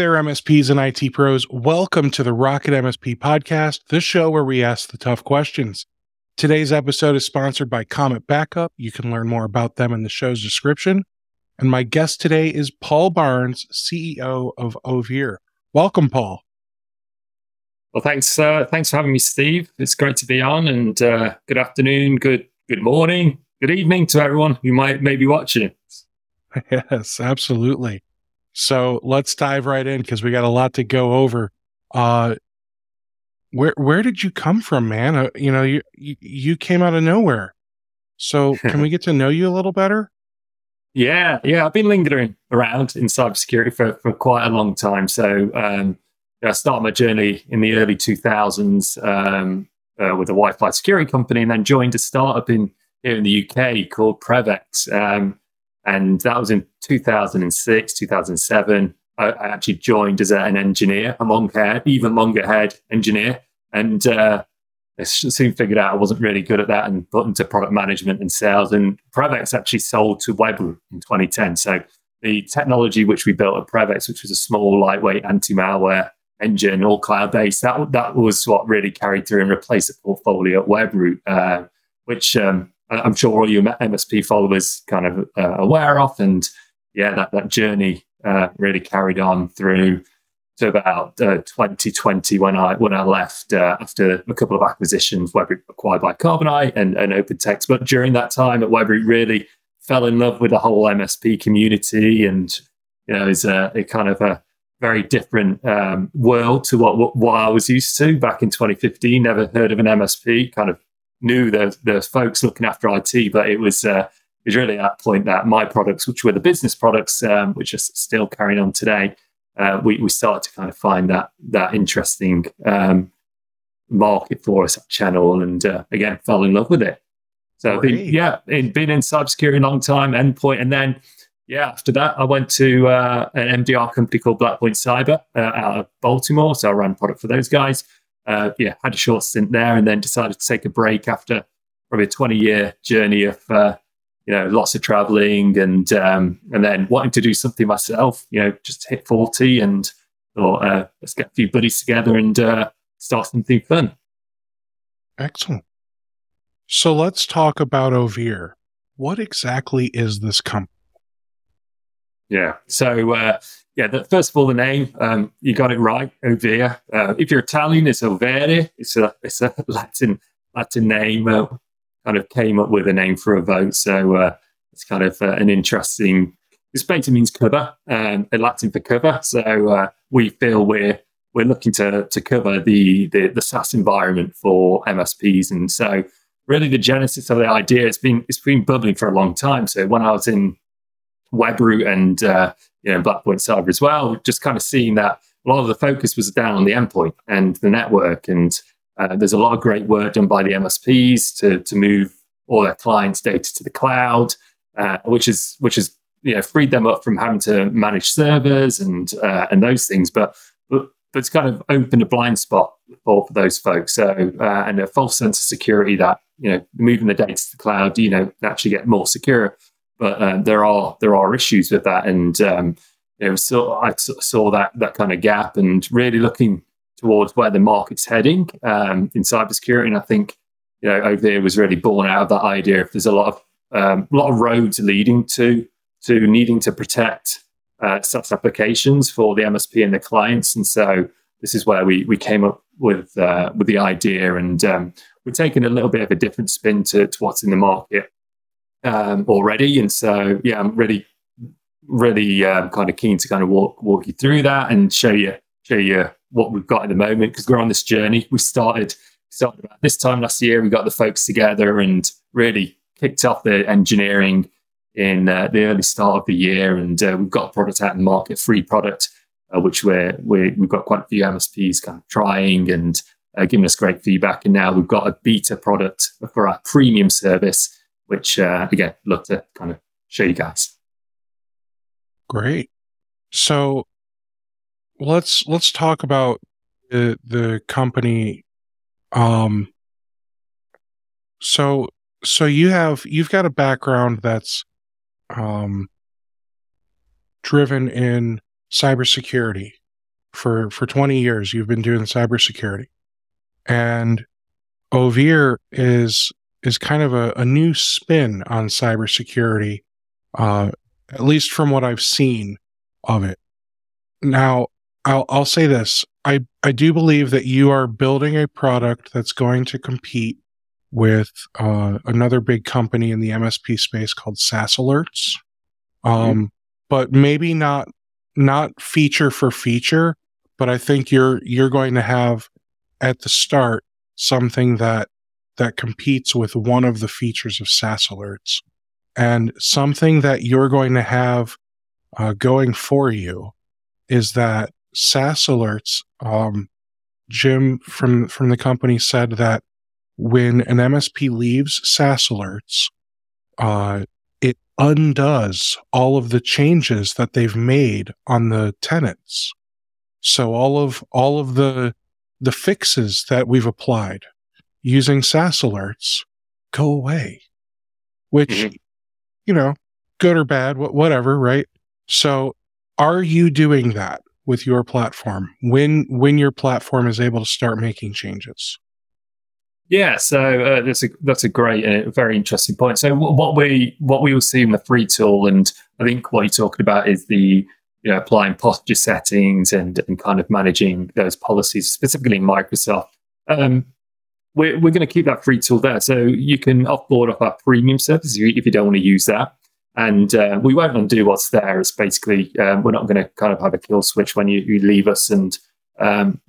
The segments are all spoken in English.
There, MSPs and IT pros. Welcome to the Rocket MSP podcast, the show where we ask the tough questions. Today's episode is sponsored by Comet Backup. You can learn more about them in the show's description. And my guest today is Paul Barnes, CEO of Overe. Welcome, Paul. Well, thanks. Uh, thanks for having me, Steve. It's great to be on. And uh, good afternoon, good good morning, good evening to everyone who might may be watching. Yes, absolutely. So let's dive right in because we got a lot to go over. Uh, where where did you come from, man? Uh, you know, you you came out of nowhere. So can we get to know you a little better? Yeah, yeah, I've been lingering around in cybersecurity for, for quite a long time. So um, I started my journey in the early 2000s um, uh, with a Wi-Fi security company, and then joined a startup in here in the UK called Prevx. Um, and that was in 2006, 2007. I, I actually joined as a, an engineer, a long hair, even longer haired engineer. And uh, I soon figured out I wasn't really good at that and put into product management and sales. And Prevx actually sold to Webroot in 2010. So the technology which we built at Prevx, which was a small, lightweight anti-malware engine, all cloud-based, that that was what really carried through and replaced the portfolio at Webroot, uh, which um, I'm sure all your MSP followers kind of uh, aware of. And yeah, that, that journey uh, really carried on through to about uh, 2020 when I when I left uh, after a couple of acquisitions, Webroot acquired by Carbonite and, and OpenText. But during that time at Webroot, really fell in love with the whole MSP community, and you know, it's a, a kind of a very different um, world to what, what, what I was used to back in 2015. Never heard of an MSP. Kind of knew the the folks looking after IT, but it was uh, it was really at that point that my products, which were the business products, um, which are still carrying on today, uh, we we started to kind of find that that interesting um, market for us, channel, and uh, again fell in love with it. So been, yeah, in, been in cybersecurity a long time, endpoint, and then yeah, after that I went to uh, an MDR company called Blackpoint Cyber uh, out of Baltimore. So I ran product for those guys uh, yeah, had a short stint there and then decided to take a break after probably a 20 year journey of, uh, you know, lots of traveling and, um, and then wanting to do something myself, you know, just hit 40 and thought, uh, let's get a few buddies together and uh, start something fun. Excellent. So let's talk about Overe. What exactly is this company? Yeah. So, uh, yeah, the, first of all, the name, um, you got it right, Overe. Uh, if you're Italian, it's Overe. It's a, it's a Latin Latin name. Uh, kind of came up with a name for a vote. So uh, it's kind of uh, an interesting, it basically means cover, um, in Latin for cover. So uh, we feel we're we're looking to to cover the, the the SaaS environment for MSPs. And so really the genesis of the idea it's been it's been bubbling for a long time. So when I was in Webroot and uh, you know Blackpoint Cyber as well, just kind of seeing that a lot of the focus was down on the endpoint and the network, and uh, there's a lot of great work done by the MSPs to to move all their clients' data to the cloud, uh, which is which is you know freed them up from having to manage servers and uh, and those things, but but but it's kind of opened a blind spot for, for those folks. So uh, and a false sense of security that you know moving the data to the cloud, you know, actually get more secure but um, there are there are issues with that, and um, know, so I saw that that kind of gap, and really looking towards where the market's heading um, in cybersecurity. And I think you know Overe was really born out of that idea. If there's a lot of um, a lot of roads leading to to needing to protect uh, applications for the MSP and the clients, and so this is where we we came up with uh, with the idea, and um, we're taking a little bit of a different spin to, to what's in the market um, already, and so yeah, I'm really, really um, kind of keen to kind of walk walk you through that and show you show you what we've got at the moment because we're on this journey. We started started about this time last year. We got the folks together and really kicked off the engineering in uh, the early start of the year, and uh, we've got a product out in market, free product, uh, which we're, we have got quite a few MSPs kind of trying and uh, giving us great feedback. And now we've got a beta product for our premium service, which uh, again, look to kind of show you guys. Great. So let's let's talk about the the company. Um. So so you have you've got a background that's um driven in cybersecurity for for 20 years. You've been doing cybersecurity, and Overe is is kind of a, a new spin on cybersecurity, uh, at least from what I've seen of it. Now, I'll I'll say this: I I do believe that you are building a product that's going to compete with uh, another big company in the MSP space called SaaS Alerts, um, mm-hmm. but maybe not not feature for feature. But I think you're you're going to have at the start something that that competes with one of the features of SaaS Alerts, and something that you're going to have uh, going for you is that SaaS Alerts. Um, Jim from from the company said that when an MSP leaves SaaS alerts, uh, it undoes all of the changes that they've made on the tenants. So all of all of the the fixes that we've applied using SaaS alerts go away, which mm-hmm. you know, good or bad, whatever, right? So, are you doing that with your platform when when your platform is able to start making changes? Yeah, so uh, that's a that's a great and uh, very interesting point. So what we what we will see in the free tool, and I think what you're talking about is the you know applying posture settings and and kind of managing those policies specifically in Microsoft. Um, we're we're going to keep that free tool there, so you can offboard off our premium service if you don't want to use that. And uh, we won't undo what's there. It's basically um, we're not going to kind of have a kill switch when you, you leave us and um,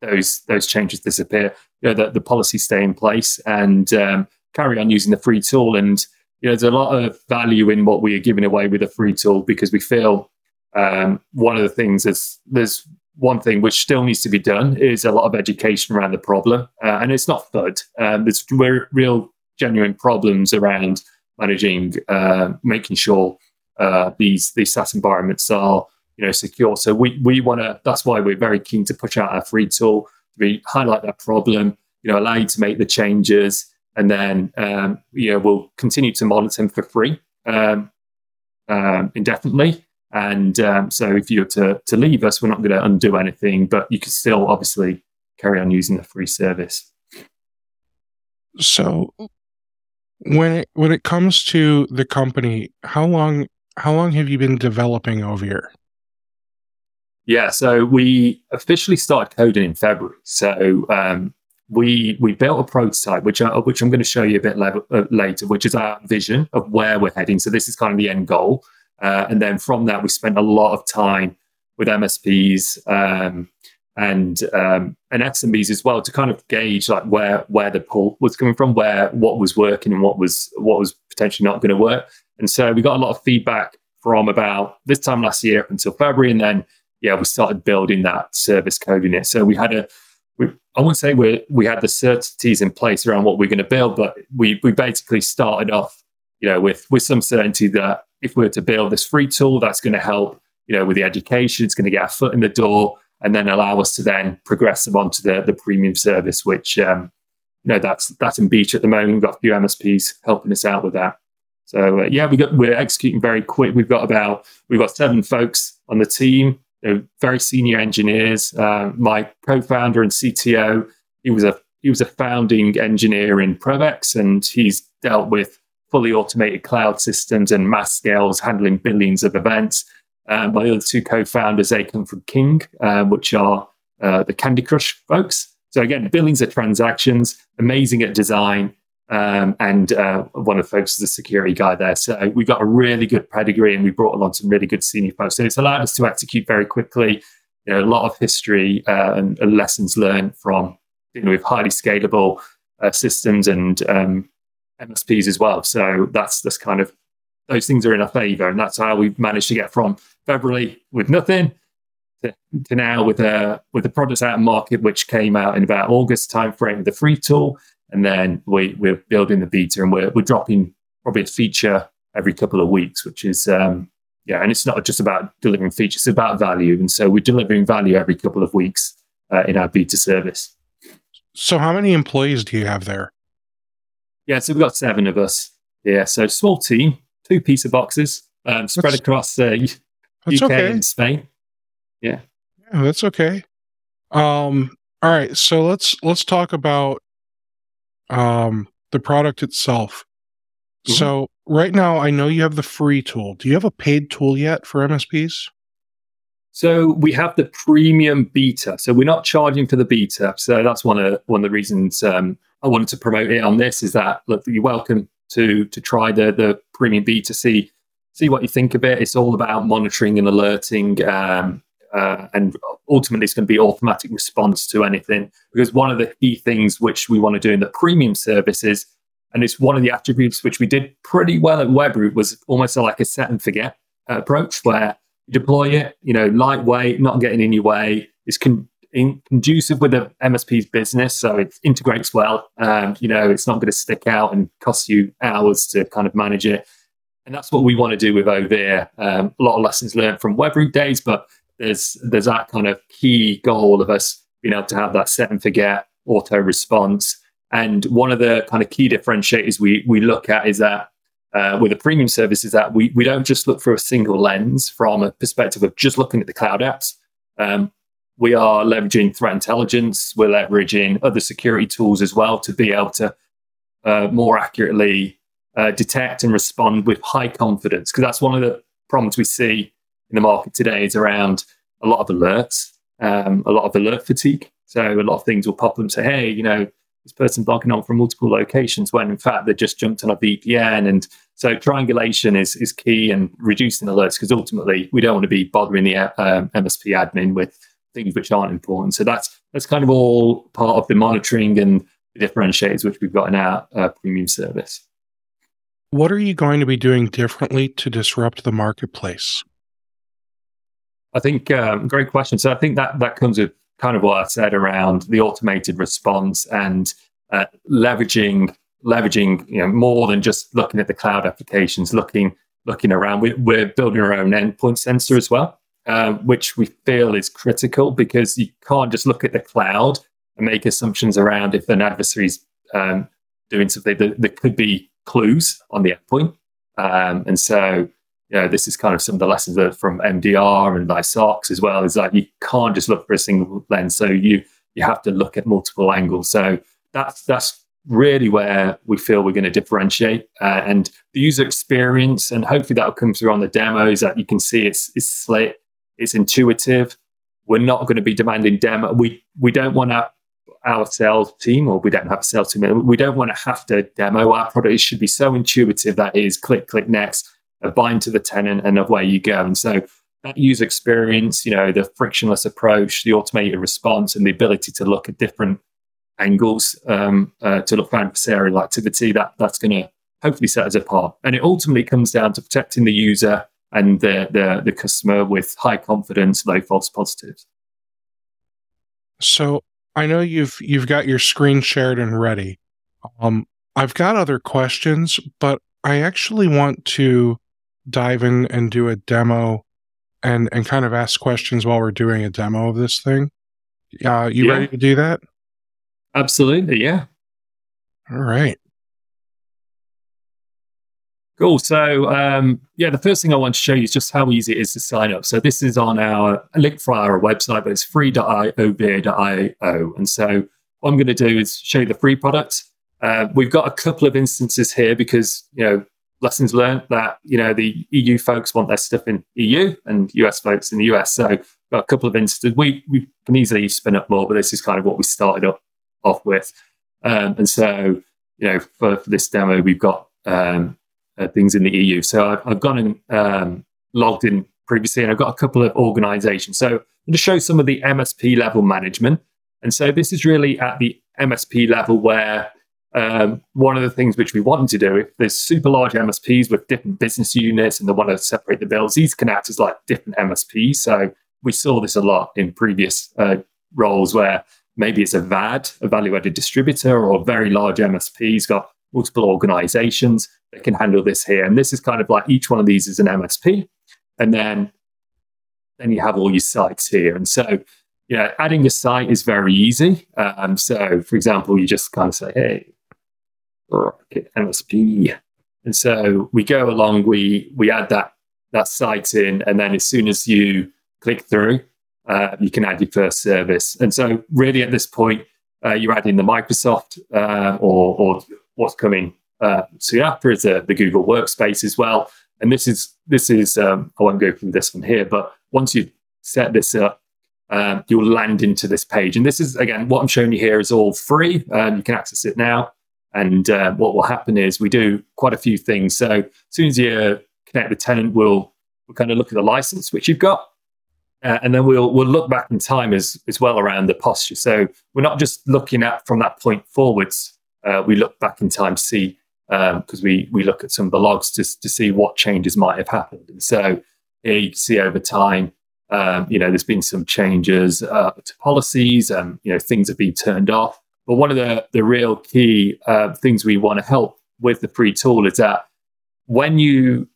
those those changes disappear. You know, the, the policies stay in place and um, carry on using the free tool. And you know, there's a lot of value in what we are giving away with a free tool because we feel um, one of the things is there's one thing which still needs to be done is a lot of education around the problem, uh, and it's not FUD. Um, there's real genuine problems around managing, uh, making sure uh, these these SaaS environments are you know secure. So we we want to. That's why we're very keen to push out our free tool. We highlight that problem, you know, allow you to make the changes, and then um, you know we'll continue to monitor them for free um, um, indefinitely. And um, so if you were to to leave us, we're not going to undo anything, but you can still obviously carry on using the free service. So when it when it comes to the company, how long how long have you been developing Overe? Yeah, so we officially started coding in February. So um, we we built a prototype, which I, which I'm going to show you a bit le- uh, later, which is our vision of where we're heading. So this is kind of the end goal, uh, and then from that we spent a lot of time with MSPs um, and um, and SMBs as well to kind of gauge like where where the pull was coming from, where what was working and what was what was potentially not going to work. And so we got a lot of feedback from about this time last year up until February, and then yeah, we started building that service code in it. So we had a, we, I wouldn't say we we had the certainties in place around what we're going to build, but we we basically started off, you know, with with some certainty that if we were to build this free tool, that's going to help, you know, with the education, it's going to get a foot in the door, and then allow us to then progress them onto the the premium service, which um, you know that's that's in beta at the moment. We've got a few MSPs helping us out with that. So uh, yeah, we got we're executing very quick. We've got about we've got seven folks on the team know, very senior engineers. Uh, my co-founder and CTO, he was a he was a founding engineer in Prevx, and he's dealt with fully automated cloud systems and mass scales, handling billions of events. Uh, my other two co-founders, they come from King, uh, which are uh, the Candy Crush folks. So again, billions of transactions, amazing at design, um, and uh, one of the folks is a security guy there. So we've got a really good pedigree and we brought along some really good senior folks. So it's allowed us to execute very quickly. You know, a lot of history uh, and, and, lessons learned from you know, with highly scalable uh, systems and um, MSPs as well. So that's that's kind of those things are in our favor, and that's how we've managed to get from February with nothing to, to now with a with the products out of market, which came out in about August timeframe with the free tool, and then we, we're building the beta and we're, we're dropping probably a feature every couple of weeks, which is, um, yeah, and it's not just about delivering features, it's about value. And so we're delivering value every couple of weeks uh, in our beta service. So, how many employees do you have there? Yeah, so we've got seven of us. Yeah, so small team, two pizza boxes um, spread that's, across uh, UK okay. and Spain. Yeah. Yeah, that's okay. Um, all right, so let's let's talk about um the product itself. Mhm. So right now I know you have the free tool. Do you have a paid tool yet for MSPs? So we have the premium beta. So we're not charging for the beta. So that's one of one of the reasons um, I wanted to promote it on this is that look, you're welcome to to try the the premium beta. See see what you think of it. It's all about monitoring and alerting, um, uh, and ultimately it's going to be automatic response to anything. Because one of the key things which we want to do in the premium service is, and it's one of the attributes which we did pretty well at Webroot was almost like a set and forget approach where deploy it, you know, lightweight, not getting in your way. It's con- in, conducive with the MSP's business, so it integrates well. Um, you know, it's not going to stick out and cost you hours to kind of manage it. And that's what we want to do with Overe. Um, a lot of lessons learned from Webroot days, but there's there's that kind of key goal of us being able to have that set and forget auto response. And one of the kind of key differentiators we we look at is that uh, with a premium service is that we, we don't just look through a single lens from a perspective of just looking at the cloud apps. Um, we are leveraging threat intelligence. We're leveraging other security tools as well to be able to uh, more accurately uh, detect and respond with high confidence. Because that's one of the problems we see in the market today is around a lot of alerts, um, a lot of alert fatigue. So a lot of things will pop up and say, hey, you know, this person's logging on from multiple locations when in fact they just jumped on a VPN. And so triangulation is, is key and reducing alerts because ultimately we don't want to be bothering the um, MSP admin with things which aren't important. So that's that's kind of all part of the monitoring and the differentiators which we've got in our uh, premium service. What are you going to be doing differently to disrupt the marketplace? I think um, great question. So I think that that comes with kind of what I said around the automated response and uh, leveraging leveraging you know more than just looking at the cloud applications, looking looking around. We, we're building our own endpoint sensor as well, um, which we feel is critical because you can't just look at the cloud and make assumptions around if an adversary's um, doing something. There, there could be clues on the endpoint, um, and so you know, this is kind of some of the lessons that from MDR and by SOX as well. Is like you can't just look for a single lens, so you you have to look at multiple angles. So that's that's really where we feel we're going to differentiate, uh, and the user experience, and hopefully that will come through on the demos that you can see it's it's slick, it's intuitive. We're not going to be demanding demo. We we don't want our our sales team, or we don't have a sales team. We don't want to have to demo our product. It should be so intuitive that is click click next a bind to the tenant and away you go. And so that user experience, you know, the frictionless approach, the automated response, and the ability to look at different angles um, uh, to look for adversarial activity, that that's going to hopefully set us apart. And it ultimately comes down to protecting the user and the, the, the customer with high confidence, low false positives. So I know you've you've got your screen shared and ready. Um, I've got other questions, but I actually want to dive in and do a demo and and kind of ask questions while we're doing a demo of this thing. Uh, you Yeah. ready to do that? Absolutely, yeah. All right. Cool. So, um, yeah, the first thing I want to show you is just how easy it is to sign up. So, this is on our link for our website, but it's free.io.io. And so, what I'm going to do is show you the free product. Uh, we've got a couple of instances here because, you know, lessons learned that, you know, the EU folks want their stuff in EU and US folks in the US. So, a couple of instances. We, we can easily spin up more, but this is kind of what we started up off with. Um, and so, you know, for, for this demo, we've got um, uh, things in the EU. So I've, I've gone and um, logged in previously, and I've got a couple of organizations. So I'm going to show some of the MSP level management. And so this is really at the MSP level where um, one of the things which we want to do, if there's super large MSPs with different business units and they want to separate the bills, these can act as like different MSPs. So we saw this a lot in previous uh, roles where maybe it's a VAD, a value added distributor, or a very large MSP's got multiple organizations that can handle this here. And this is kind of like each one of these is an MSP. And then, then you have all your sites here. And so, you know, adding a site is very easy. Um, so, for example, you just kind of say, hey, Rocket MSP. And so we go along, we we add that that site in, and then as soon as you click through, uh, you can add your first service. And so, really, at this point, uh, you're adding the Microsoft uh, or, or what's coming uh, soon after is the, the Google Workspace as well. And this is this is um, I won't go through this one here, but once you set this up, um, you'll land into this page. And this is again what I'm showing you here is all free. Um, you can access it now. And uh, what will happen is we do quite a few things. So as soon as you connect the tenant, we'll we'll kind of look at the license which you've got. Uh, and then we'll we'll look back in time as as well around the posture. So we're not just looking at from that point forwards. Uh, we look back in time to see because um, we we look at some of the logs to to see what changes might have happened. And so here you can see over time, um, you know, there's been some changes uh, to policies, and you know, things have been turned off. But one of the the real key uh, things we want to help with the free tool is that when you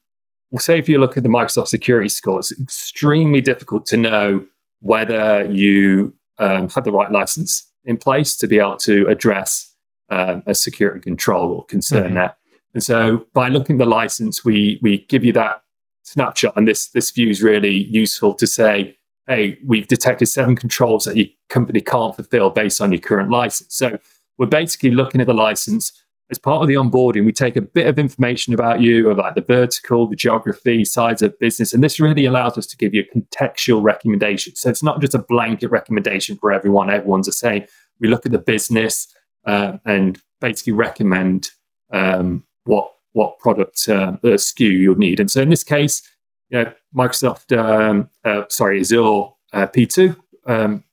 say if you look at the Microsoft security score, it's extremely difficult to know whether you um, have the right license in place to be able to address um, a security control or concern mm-hmm. there. And so by looking at the license, we we give you that snapshot, and this this view is really useful to say, hey, we've detected seven controls that your company can't fulfill based on your current license. So we're basically looking at the license as part of the onboarding, we take a bit of information about you, about the vertical, the geography, size of business, and this really allows us to give you a contextual recommendation. So it's not just a blanket recommendation for everyone. Everyone's the same. We look at the business uh, and basically recommend um, what what product uh, SKU you'll need. And so in this case, you know, Microsoft, um, uh, sorry, Azure uh, P2 um,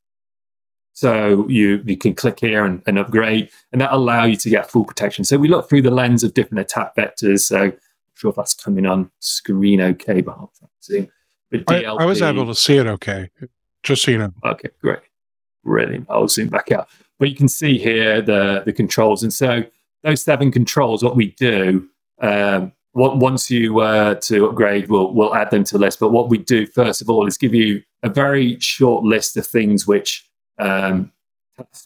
so you you can click here and, and upgrade, and that allow you to get full protection. So we look through the lens of different attack vectors. So I'm sure if that's coming on screen okay, but I'll see. But DLP, I, I was able to see it okay, just so you know. Okay, great, brilliant. I'll zoom back out. But you can see here the the controls, and so those seven controls. What we do um, once you uh, to upgrade, we'll we'll add them to the list. But what we do first of all is give you a very short list of things which um,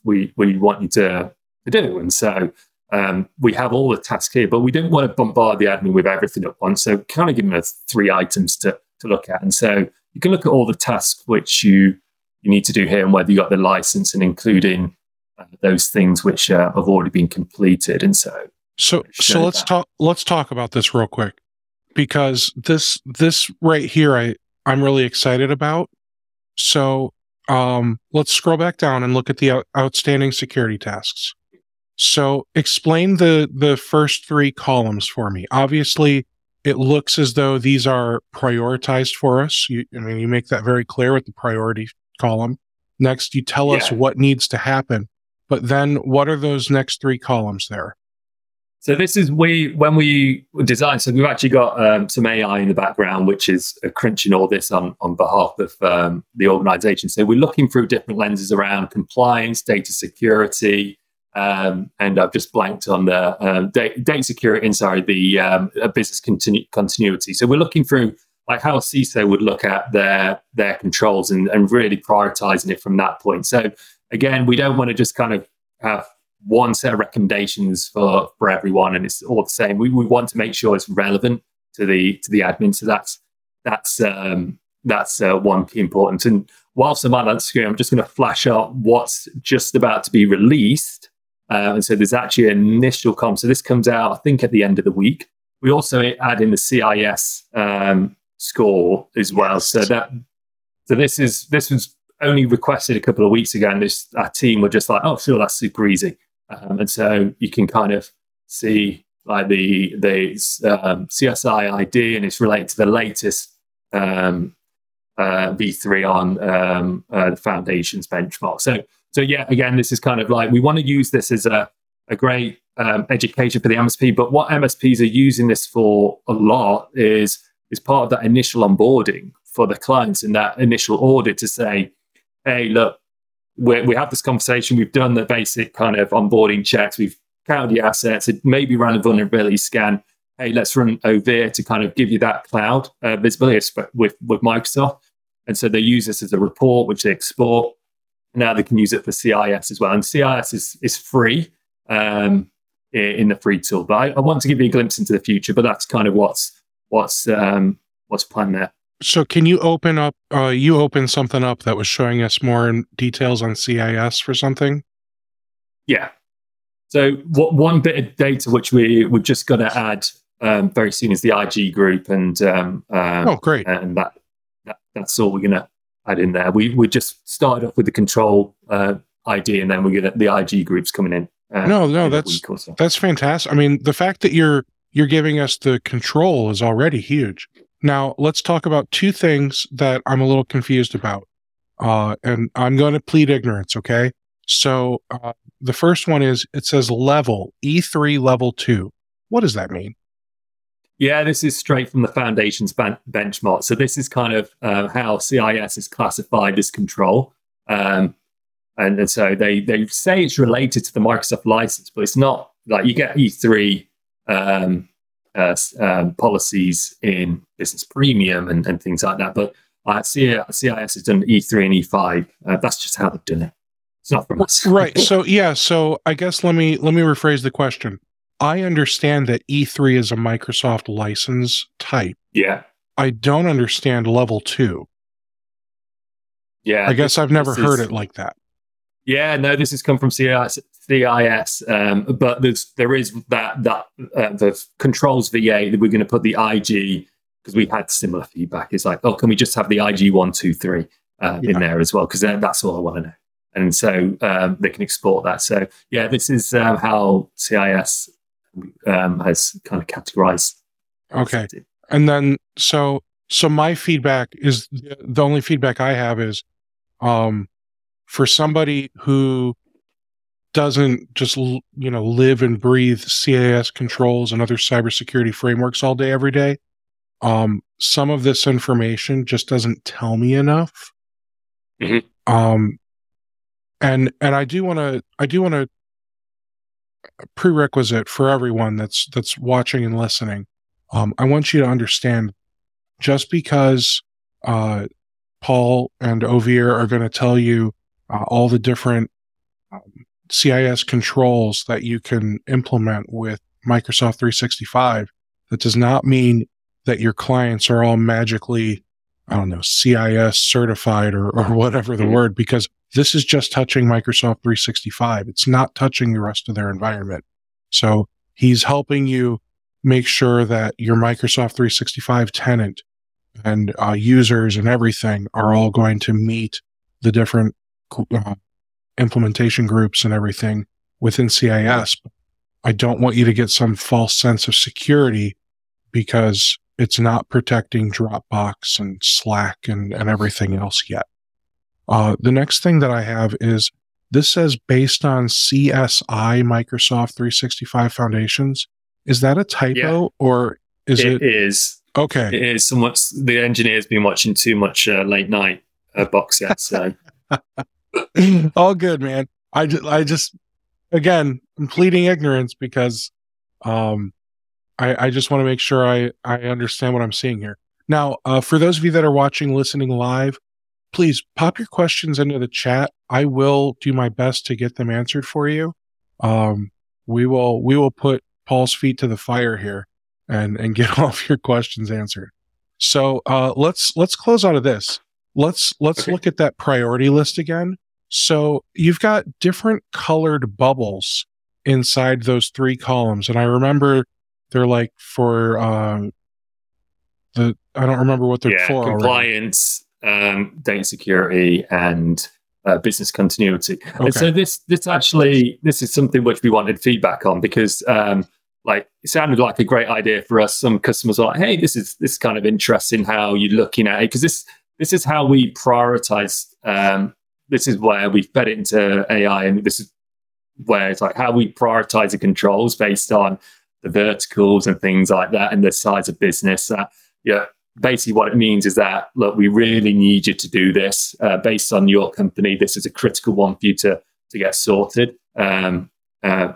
we we want you to, to do. And so um, we have all the tasks here, but we don't want to bombard the admin with everything at once. So kind of give them three items to to look at. And so you can look at all the tasks which you you need to do here and whether you got the license and including uh, those things which uh, have already been completed. And so so so let's talk let's talk about this real quick because this this right here I I'm really excited about. So um, let's scroll back down and look at the out- outstanding security tasks. So explain the the first three columns for me. Obviously, it looks as though these are prioritized for us. You, I mean, you make that very clear with the priority column. Next, you tell yeah. us what needs to happen. But then, what are those next three columns there? So this is we when we designed. So we've actually got um, some AI in the background, which is uh, crunching all this on on behalf of um, the organisation. So we're looking through different lenses around compliance, data security, um, and I've just blanked on the um, data, data security inside the um, business continu- continuity. So we're looking through like how CISO would look at their their controls and, and really prioritizing it from that point. So again, we don't want to just kind of have one set of recommendations for for everyone, and it's all the same. We, we want to make sure it's relevant to the to the admin. So that's that's um, that's uh, one key importance. And whilst I'm on that screen, I'm just going to flash up what's just about to be released. Uh, and so there's actually an initial comp. So this comes out, I think, at the end of the week. We also add in the CIS um, score as well. So that so this is this was only requested a couple of weeks ago, and this our team were just like, "Oh, sure, that's super easy." Um, and so you can kind of see like the the um, CSI ID, and it's related to the latest um, uh, V3 on um, uh, the foundations benchmark. So so yeah, again, this is kind of like we want to use this as a a great um, education for the MSP. But what MSPs are using this for a lot is is part of that initial onboarding for the clients in that initial audit to say, hey, look, we have this conversation. We've done the basic kind of onboarding checks. We've counted the assets. It maybe ran a vulnerability scan. Hey, let's run Overe to kind of give you that cloud uh, visibility with with Microsoft. And so they use this as a report, which they export. Now they can use it for CIS as well. And CIS is is free um, in the free tool. But I, I, want to give you a glimpse into the future. But that's kind of what's what's um, what's planned there. So can you open up? Uh, you opened something up that was showing us more in details on CIS for something. Yeah. So what one bit of data which we we're just going to add um, very soon is the IG group, and um, um, oh, great! And that, that that's all we're going to add in there. We we just started off with the control uh, ID, and then we're to the IG groups coming in. Uh, no, no, that's so. that's fantastic. I mean, the fact that you're you're giving us the control is already huge. Now, let's talk about two things that I'm a little confused about. Uh, and I'm going to plead ignorance, okay? So, uh, the first one is it says level, E3 level 2. What does that mean? Yeah, this is straight from the Foundation's ban- benchmark. So, this is kind of uh, how CIS is classified as control. Um, and, and so they, they say it's related to the Microsoft license, but it's not like you get E3 um, uh, um, policies in business premium and, and things like that. But uh, CIS has done E3 and E5. Uh, that's just how they've done it. It's not from us. right. So yeah. So I guess let me let me rephrase the question. I understand that E3 is a Microsoft license type. Yeah. I don't understand level two. Yeah. I guess I've never heard is, it like that. Yeah, no, this has come from CIS, CIS, um, but there's there is that that uh, the controls VA that we're going to put the IG because we had similar feedback. It's like, oh, can we just have the IG one two three uh, yeah. in there as well? Because that's all I want to know. And so um, they can export that. So yeah, this is um, how CIS um, has kind of categorized. Okay, and then so so my feedback is the only feedback I have is um for somebody who doesn't just you know live and breathe CIS controls and other cybersecurity frameworks all day every day, um, some of this information just doesn't tell me enough. Mm-hmm. Um, and and I do want to I do want to prerequisite for everyone that's that's watching and listening. Um, I want you to understand just because uh, Paul and Overe are going to tell you uh, all the different CIS controls that you can implement with Microsoft 365. That does not mean that your clients are all magically, I don't know, CIS certified or, or whatever the mm-hmm. word, because this is just touching Microsoft 365. It's not touching the rest of their environment. So he's helping you make sure that your Microsoft 365 tenant and uh, users and everything are all going to meet the different uh, implementation groups and everything within CIS. I don't want you to get some false sense of security because it's not protecting Dropbox and Slack and, and everything else yet. Uh, the next thing that I have is this says based on CSI Microsoft 365 Foundations. Is that a typo yeah. or is it? It is. Okay. It is somewhat. The engineer's been watching too much uh, late night uh, box yet, so. all good, man. I just, I just, again, I'm pleading ignorance because, um, I, I just want to make sure I, I understand what I'm seeing here. Now, uh, for those of you that are watching, listening live, please pop your questions into the chat. I will do my best to get them answered for you. Um, we will, we will put Paul's feet to the fire here and, and get all of your questions answered. So, uh, let's, let's close out of this. Let's, let's okay. look at that priority list again. So you've got different colored bubbles inside those three columns. And I remember they're like for um, the, I don't remember what they're yeah, for. Compliance, um, data security, and uh, business continuity. Okay. And so this, this actually, this is something which we wanted feedback on because, um, like, it sounded like a great idea for us. Some customers are like, "Hey, this is this is kind of interesting how you're looking at it," because this this is how we prioritize um, this is where we fed it into AI, and this is where it's like how we prioritize the controls based on the verticals and things like that, and the size of business. Uh, yeah, basically what it means is that look, we really need you to do this uh, based on your company. This is a critical one for you to to get sorted. Um, uh,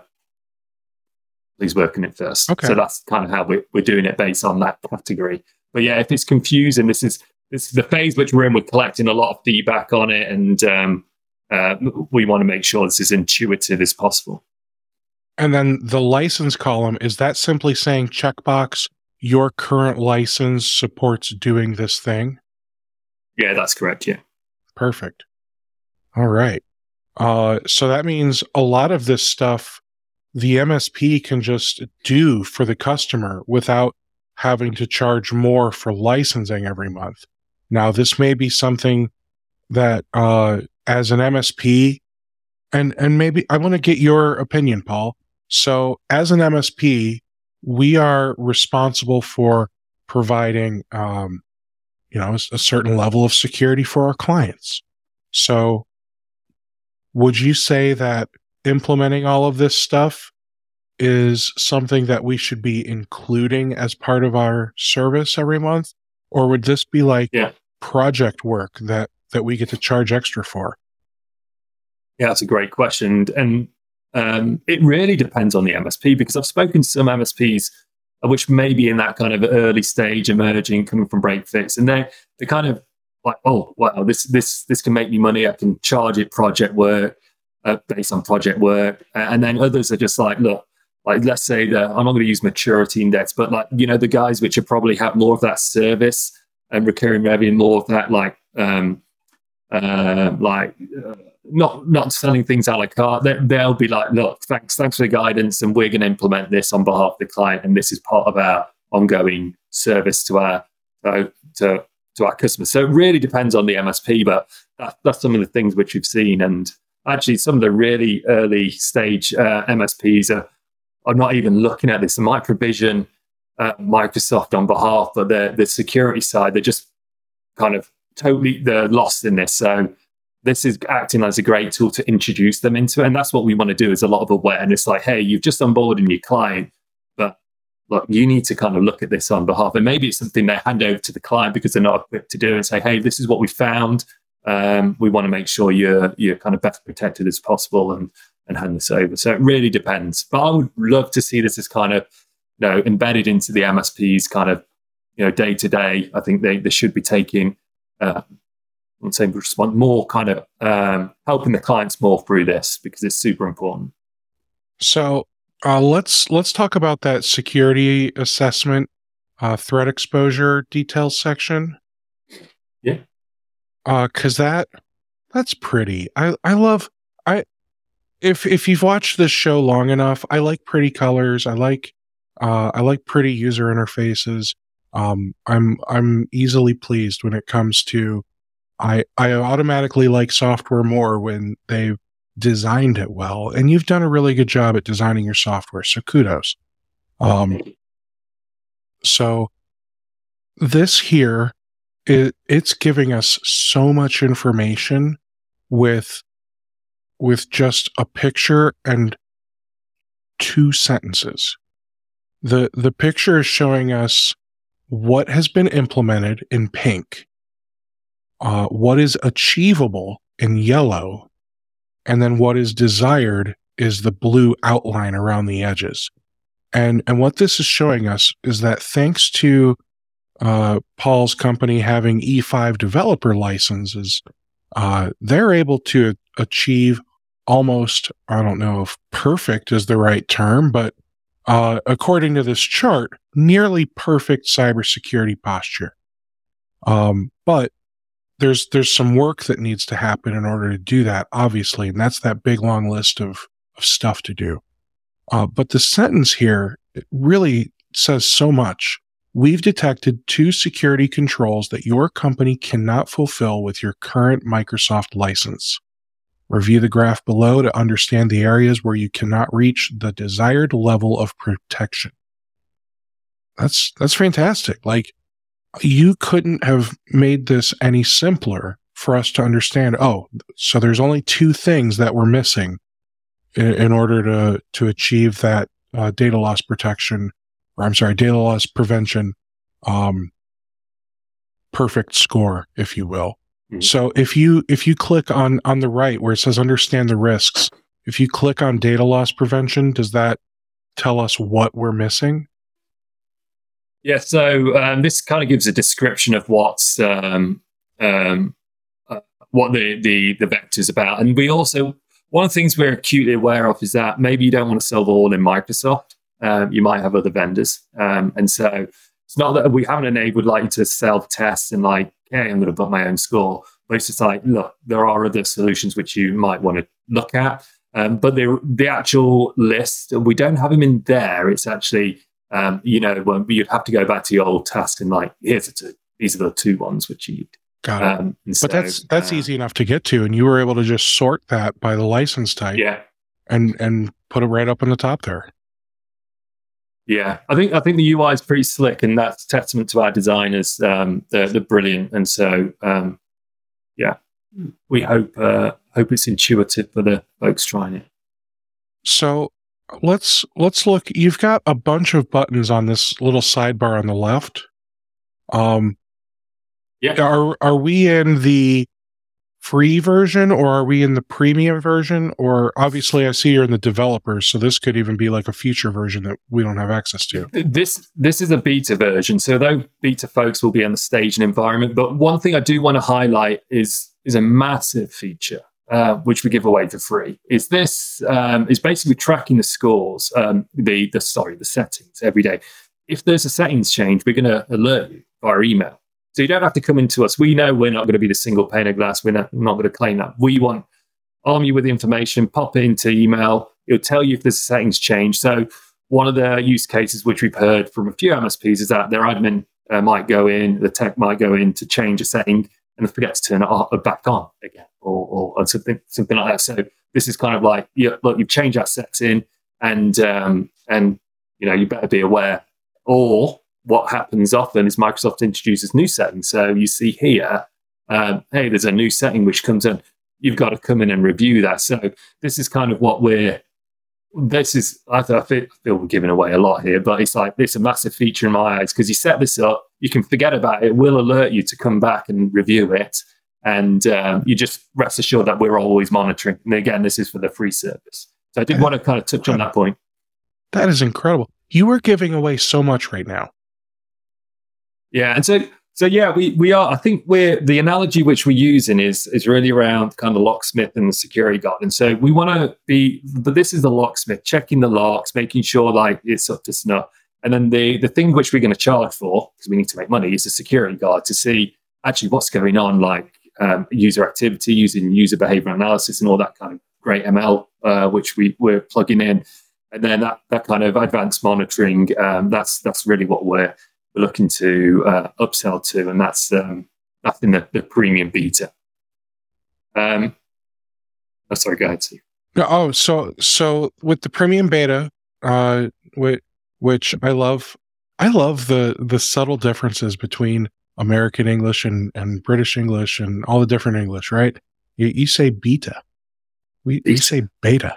please work on it first. Okay. So that's kind of how we're, we're doing it based on that category. But yeah, if it's confusing, this is this is the phase which we're in. We're collecting a lot of feedback on it, and um, uh, we want to make sure this is intuitive as possible. And then the license column is that simply saying checkbox your current license supports doing this thing? Yeah, that's correct. Yeah. Perfect. All right. Uh, so that means a lot of this stuff the MSP can just do for the customer without having to charge more for licensing every month. Now, this may be something that, uh, as an MSP, and, and maybe I want to get your opinion, Paul. So as an MSP, we are responsible for providing, um, you know, a certain level of security for our clients. So would you say that implementing all of this stuff is something that we should be including as part of our service every month? Or would this be like yeah. Project work that, that we get to charge extra for? Yeah, that's a great question. And um, it really depends on the MSP because I've spoken to some MSPs which may be in that kind of early stage emerging coming from break fix and they're, they're kind of like, oh wow, this this this can make me money. I can charge it project work uh, based on project work, and then others are just like, look, like let's say that I'm not going to use maturity index, but like you know the guys which are probably have more of that service and recurring revenue, more of that like um uh, like uh, not not selling things a la carte. They, they'll be like, look, thanks thanks for the guidance, and we're going to implement this on behalf of the client, and this is part of our ongoing service to our uh, to to our customers. So it really depends on the MSP, but that, that's some of the things which we've seen. And actually, some of the really early stage uh, MSPs are, are not even looking at this. The Microvision, Microsoft on behalf of the, the security side, they're just kind of totally they're lost in this. So this is acting as a great tool to introduce them into it. And that's what we want to do is a lot of awareness like, hey, you've just onboarded your client but look, you need to kind of look at this on behalf. And maybe it's something they hand over to the client because they're not equipped to do and say, hey, this is what we found. Um, we want to make sure you're you're kind of best protected as possible and and hand this over. So it really depends. But I would love to see this as kind of you know embedded into the MSPs kind of you know day to day. I think they they should be taking uh, I'm saying respond more kind of um, helping the clients more through this because it's super important. So uh, let's let's talk about that security assessment, uh, threat exposure details section. Yeah. Because uh, that that's pretty. I I love I if if you've watched this show long enough, I like pretty colors. I like uh, I like pretty user interfaces. Um, I'm I'm easily pleased when it comes to I I automatically like software more when they've designed it well. And you've done a really good job at designing your software. So kudos. Um, so this here, it, it's giving us so much information with, with just a picture and two sentences. The, the picture is showing us what has been implemented in pink, uh, what is achievable in yellow, and then what is desired is the blue outline around the edges. And, and what this is showing us is that thanks to uh, Paul's company having E5 developer licenses, uh, they're able to achieve almost, I don't know if perfect is the right term, but uh, according to this chart, nearly perfect cybersecurity posture. Um, but there's there's some work that needs to happen in order to do that, obviously, and that's that big long list of of stuff to do. Uh, but the sentence here really says so much. We've detected two security controls that your company cannot fulfill with your current Microsoft license. Review the graph below to understand the areas where you cannot reach the desired level of protection. That's that's fantastic. Like you couldn't have made this any simpler for us to understand. Oh, so there's only two things that we're missing in, in order to to achieve that uh, data loss protection, or I'm sorry, data loss prevention, um, perfect score, if you will. Mm-hmm. So if you if you click on on the right where it says understand the risks, if you click on data loss prevention, does that tell us what we're missing? Yeah, so um, this kind of gives a description of what's um, um, uh, what the, the the vector's about, and we also one of the things we're acutely aware of is that maybe you don't want to solve all in Microsoft. Um, you might have other vendors, um, and so it's not that we haven't enabled like you to self test and like, hey, I'm going to put my own score. But it's just like, look, there are other solutions which you might want to look at. Um, but the the actual list, we don't have them in there. It's actually, um, you know, well, you'd have to go back to your old task and like, here's the two. These are the two ones which you. Got it. Um, but so, that's that's uh, easy enough to get to, and you were able to just sort that by the license type. Yeah. And and put it right up in the top there. Yeah, I think I think the UI is pretty slick, and that's testament to our designers. Um, they're, they're brilliant, and so um, yeah, we hope uh, hope it's intuitive for the folks trying it. So let's let's look. You've got a bunch of buttons on this little sidebar on the left. Um, yeah. Are are we in the free version or are we in the premium version? Or obviously, I see you're in the developers, so this could even be like a future version that we don't have access to. This this is a beta version, so though beta folks will be in the staging environment. But one thing I do want to highlight is is a massive feature. Uh, which we give away for free. Is this um, is basically tracking the scores, um, the the sorry, the settings every day. If there's a settings change, we're going to alert you via email. So you don't have to come into us. We know we're not going to be the single pane of glass. We're not, not going to claim that. We want arm you with the information, pop it into email. It'll tell you if a settings change. So one of the use cases which we've heard from a few MSPs is that their admin uh, might go in, the tech might go in to change a setting and forget to turn it off, back on again, or, or, or, something something like that. So this is kind of like, look, you've changed that setting, and um, and you know you better be aware. Or what happens often is Microsoft introduces new settings. So you see here, um, hey, there's a new setting which comes in. You've got to come in and review that. So this is kind of what we're. This is I feel, I feel we're giving away a lot here, but it's like it's a massive feature in my eyes because you set this up, you can forget about it. it. Will alert you to come back and review it, and um, you just rest assured that we're always monitoring. And again, this is for the free service. So I did want to kind of touch on that point. That is incredible. You are giving away so much right now. Yeah, and so so yeah, we we are. I think we're the analogy which we're using is is really around kind of locksmith and the security guard. And so we want to be, but this is the locksmith checking the locks, making sure like it's up to snuff. And then the the thing which we're going to charge for because we need to make money is the security guard to see actually what's going on, like um, user activity, using user behavior analysis, and all that kind of great ML uh, which we we're plugging in. And then that, that kind of advanced monitoring, um, that's that's really what we're we're looking to uh, upsell to, and that's um, that's in the, the premium beta. Um, oh, sorry, go ahead, Steve. Oh, so so with the premium beta, uh, which, which I love, I love the the subtle differences between American English and and British English and all the different English, right? You, you say beta, we, we say beta,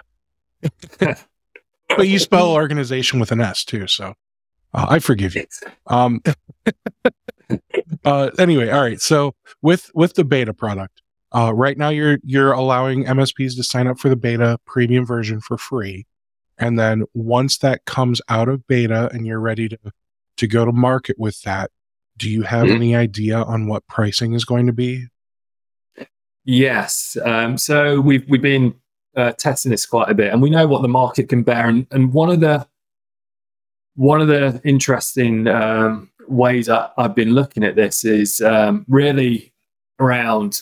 but you spell organization with an S too, so uh, I forgive you. Um, uh, anyway, all right. So with with the beta product, uh, right now you're you're allowing MSPs to sign up for the beta premium version for free, and then once that comes out of beta and you're ready to to go to market with that, do you have mm-hmm. any idea on what pricing is going to be? Yes. Um, so we've we've been uh, testing this quite a bit, and we know what the market can bear. And, and one of the one of the interesting um, ways I, have been looking at this is um, really around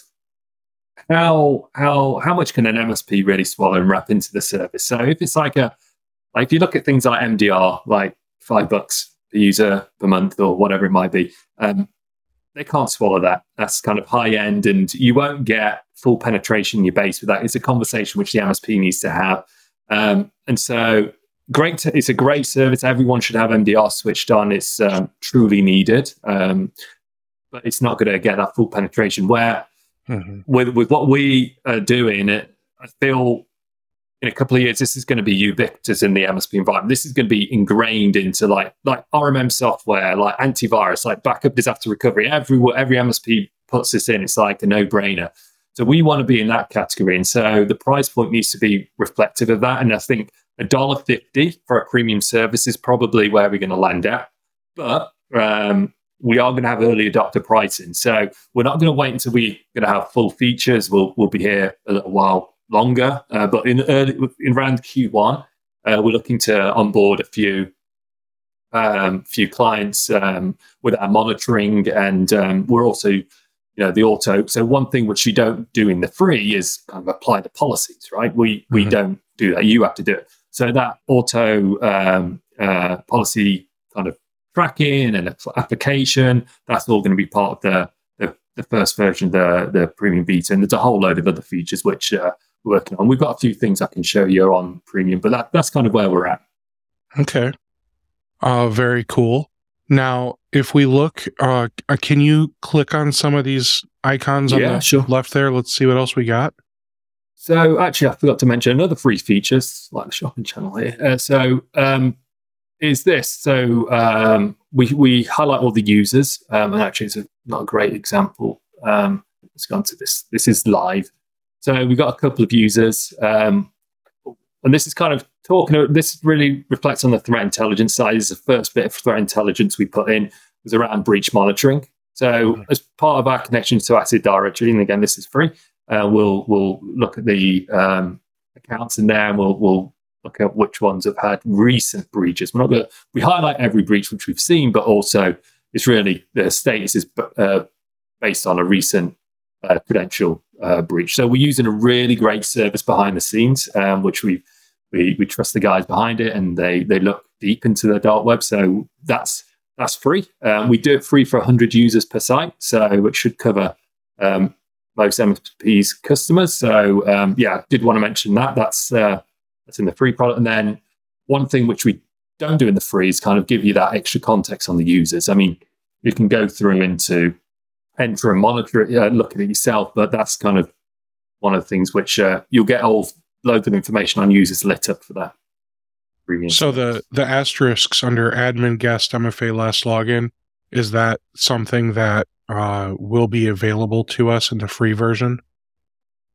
how how how much can an MSP really swallow and wrap into the service. So if it's like a like if you look at things like MDR, like five bucks per user per month or whatever it might be, um, they can't swallow that. That's kind of high end, and you won't get full penetration in your base with that. It's a conversation which the MSP needs to have. Um, and so great. To, it's a great service. Everyone should have MDR switched on. It's um, truly needed, um, but it's not going to get that full penetration. Where mm-hmm. with with what we are doing, it I feel in a couple of years this is going to be ubiquitous in the MSP environment. This is going to be ingrained into like like RMM software, like antivirus, like backup disaster recovery. Every every MSP puts this in. It's like a no brainer. So we want to be in that category, and so the price point needs to be reflective of that. And I think a dollar fifty for a premium service is probably where we're going to land at. But um, we are going to have early adopter pricing, so we're not going to wait until we're going to have full features. We'll we'll be here a little while longer. Uh, but in early in around Q one, uh, we're looking to onboard a few um, few clients um, with our monitoring, and um, we're also, you know, the auto. So one thing which you don't do in the free is kind of apply the policies, right? We mm-hmm. we don't do that. You have to do it. So that auto um, uh, policy kind of tracking and application, that's all going to be part of the, the, the first version of the, the premium beta. And there's a whole load of other features which uh, we're working on. We've got a few things I can show you on premium, but that, that's kind of where we're at. Okay. Uh, very cool. Now, if we look, uh, can you click on some of these icons on yeah, the sure. left there? Let's see what else we got. So actually, I forgot to mention another free features like the shopping channel here. Uh, so um, is this? So um, we we highlight all the users, um, and actually, it's a, not a great example. Um, let's go on to this. This is live. So we've got a couple of users, um, and this is kind of talking. This really reflects on the threat intelligence side. This is the first bit of threat intelligence we put in was around breach monitoring. So mm-hmm. as part of our connection to Active Directory, and again, this is free uh, we'll we'll look at the um, accounts in there and we'll we'll look at which ones have had recent breaches. We're not going to we highlight every breach which we've seen, but also it's really the status is uh, based on a recent uh, credential uh, breach. So we're using a really great service behind the scenes, um, which we we we trust the guys behind it, and they they look deep into the dark web. So that's that's free. Um, we do it free for 100 users per site, so it should cover um, most MSP's customers. So um, yeah, did want to mention that. That's uh, that's in the free product. And then one thing which we don't do in the free is kind of give you that extra context on the users. I mean, you can go through into Entra and monitor it, uh, look at it yourself, but that's kind of one of the things which uh, you'll get all loads of information on users lit up for that. So the the asterisks under admin guest MFA last login is that something that uh, will be available to us in the free version?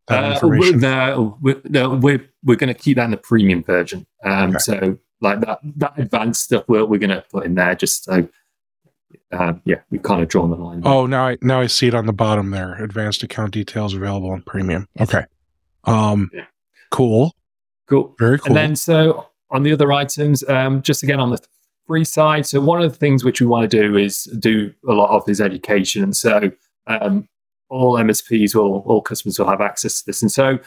Uh, we're, no, we're, no, we're, we're going to keep that in the premium version. Um, okay. So, like that, that advanced stuff, we're, we're going to put in there just so. Um, yeah, we've kind of drawn the line. There. Oh, now I now I see it on the bottom there. Advanced account details available on premium. Okay. Um, yeah. cool. Cool. Very cool. And then so on the other items, um, just again on the free side. So one of the things which we want to do is do a lot of is education. And so um, all MSPs will, all customers will have access to this. And so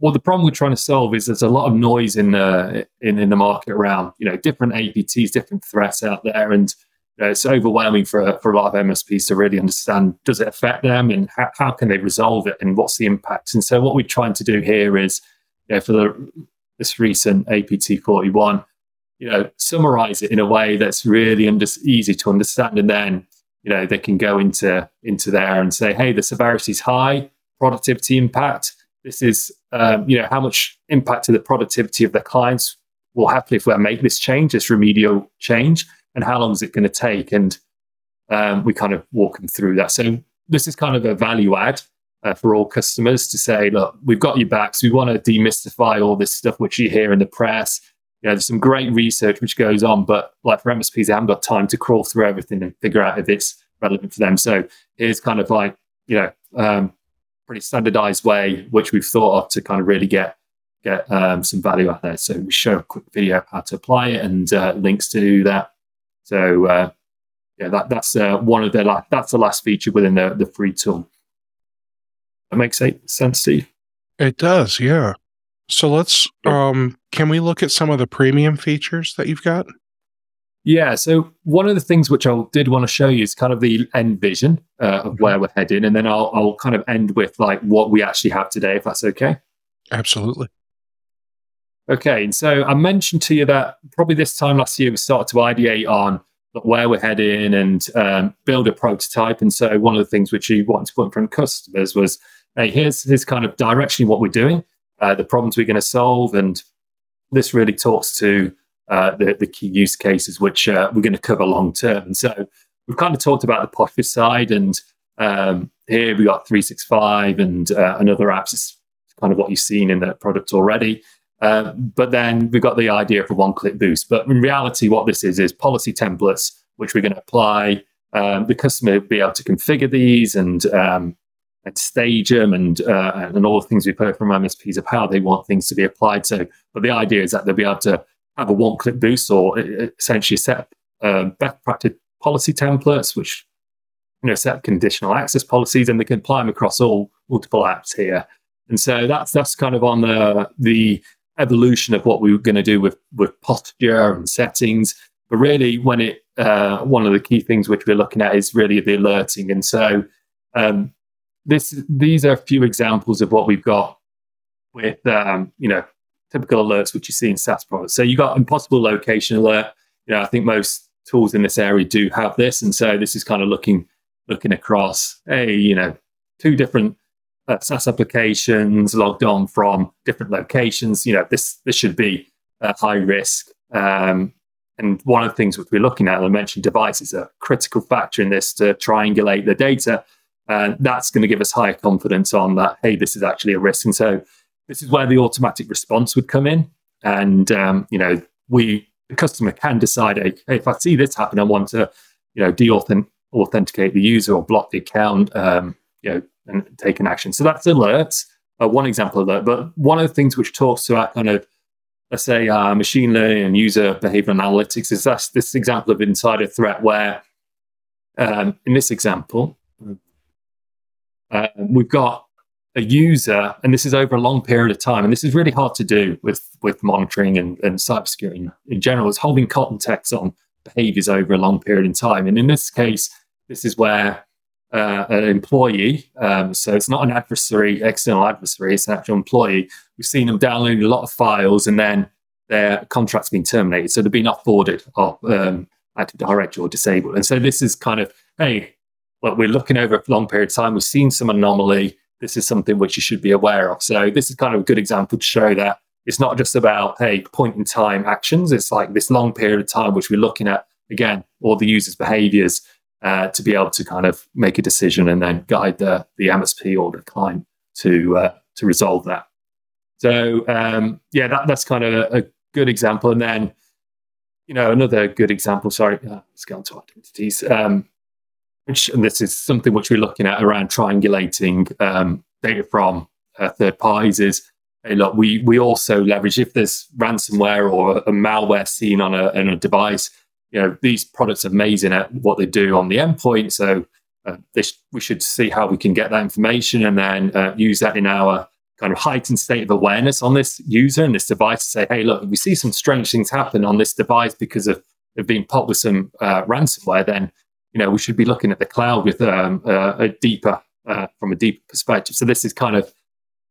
well, the problem we're trying to solve is there's a lot of noise in the in, in the market around, you know, different APTs, different threats out there. And you know, it's overwhelming for, for a lot of MSPs to really understand does it affect them and how, how can they resolve it and what's the impact. And so what we're trying to do here is, you know, for the this recent APT 41, you know, summarize it in a way that's really under, easy to understand. And then, you know, they can go into, into there and say, hey, the severity is high, productivity impact. This is, um, you know, how much impact to the productivity of the clients will happen if we make this change, this remedial change, and how long is it going to take? And um, we kind of walk them through that. So this is kind of a value add uh, for all customers to say, look, we've got your backs. We want to demystify all this stuff which you hear in the press you know, there's some great research which goes on, but like for MSPs, they haven't got time to crawl through everything and figure out if it's relevant for them. So here's kind of like, you know, um, pretty standardized way which we've thought of to kind of really get get um, some value out there. So we show a quick video how to apply it and uh, links to that. So uh, yeah, that that's uh, one of the la- that's the last feature within the the free tool. That makes sense, Steve. It does, yeah. So let's um can we look at some of the premium features that you've got? Yeah, so one of the things which I did want to show you is kind of the end vision uh, of mm-hmm. where we're heading, and then I'll I'll kind of end with like what we actually have today, if that's okay. Absolutely. Okay, and so I mentioned to you that probably this time last year we started to ideate on where we're heading and um, build a prototype. And so one of the things which we wanted to put in front of customers was, hey, here's here's kind of directionally what we're doing uh, the problems we're going to solve. And this really talks to uh, the, the, key use cases, which uh, we're going to cover long term. And so we've kind of talked about the Poshfish side, and um, here we got 365 and, uh, and other apps. It's kind of what you've seen in the product already. Um, but then we've got the idea for one click boost. But in reality, what this is is policy templates, which we're going to apply. Um, the customer will be able to configure these and um, and stage them and uh, and all the things we've heard from MSPs of how they want things to be applied to. But the idea is that they'll be able to have a one-click boost or uh, essentially set um, best practice policy templates, which you know set conditional access policies, and they can apply them across all multiple apps here. And so that's that's kind of on the the evolution of what we were going to do with with posture and settings. But really, when it uh, one of the key things which we're looking at is really the alerting. And so um, this these are a few examples of what we've got with um, you know typical alerts which you see in SaaS products. So you got impossible location alert. You know, I think most tools in this area do have this, and so this is kind of looking looking across. Hey, you know, two different uh, SaaS applications logged on from different locations. You know, this this should be a high risk. Um, and one of the things which we're looking at, I mentioned devices, are a critical factor in this to triangulate the data. And that's going to give us higher confidence on that, hey, this is actually a risk. And so this is where the automatic response would come in. And, um, you know, we, the customer can decide, hey, if I see this happen, I want to, you know, de-authenticate the user or block the account, um, you know, and take an action. So that's alerts, uh, one example of that. But one of the things which talks to our kind of, let's say, uh, machine learning and user behavior analytics is that's this example of insider threat where, um, in this example, uh, we've got a user, and this is over a long period of time, and this is really hard to do with with monitoring and, and cybersecurity in general, is holding context on behaviors over a long period in time. And in this case, this is where uh, an employee, um, so it's not an adversary, external adversary, it's an actual employee. We've seen them downloading a lot of files, and then their contract's been terminated, so they've been offboarded or um, Active Directory or disabled. And so this is kind of, hey, well, we're looking over a long period of time. We've seen some anomaly this is something which you should be aware of. So this is kind of a good example to show that it's not just about hey point in time actions. It's like this long period of time which we're looking at again all the users' behaviors uh, to be able to kind of make a decision and then guide the the MSP or the client to uh, to resolve that. So um, yeah, that, that's kind of a, a, good example. And then you know another good example. Sorry, uh, let's go on to identities. Um, and this is something which we're looking at around triangulating um, data from uh, third parties is hey, look, we, we also leverage if there's ransomware or a, malware seen on a, on a device, you know, these products are amazing at what they do on the endpoint. So uh, this, we should see how we can get that information and then uh, use that in our kind of heightened state of awareness on this user and this device to say, hey, look, we see some strange things happen on this device because of, of being popped with some uh, ransomware, then you know, we should be looking at the cloud with um, uh, a deeper, uh, from a deeper perspective. So this is kind of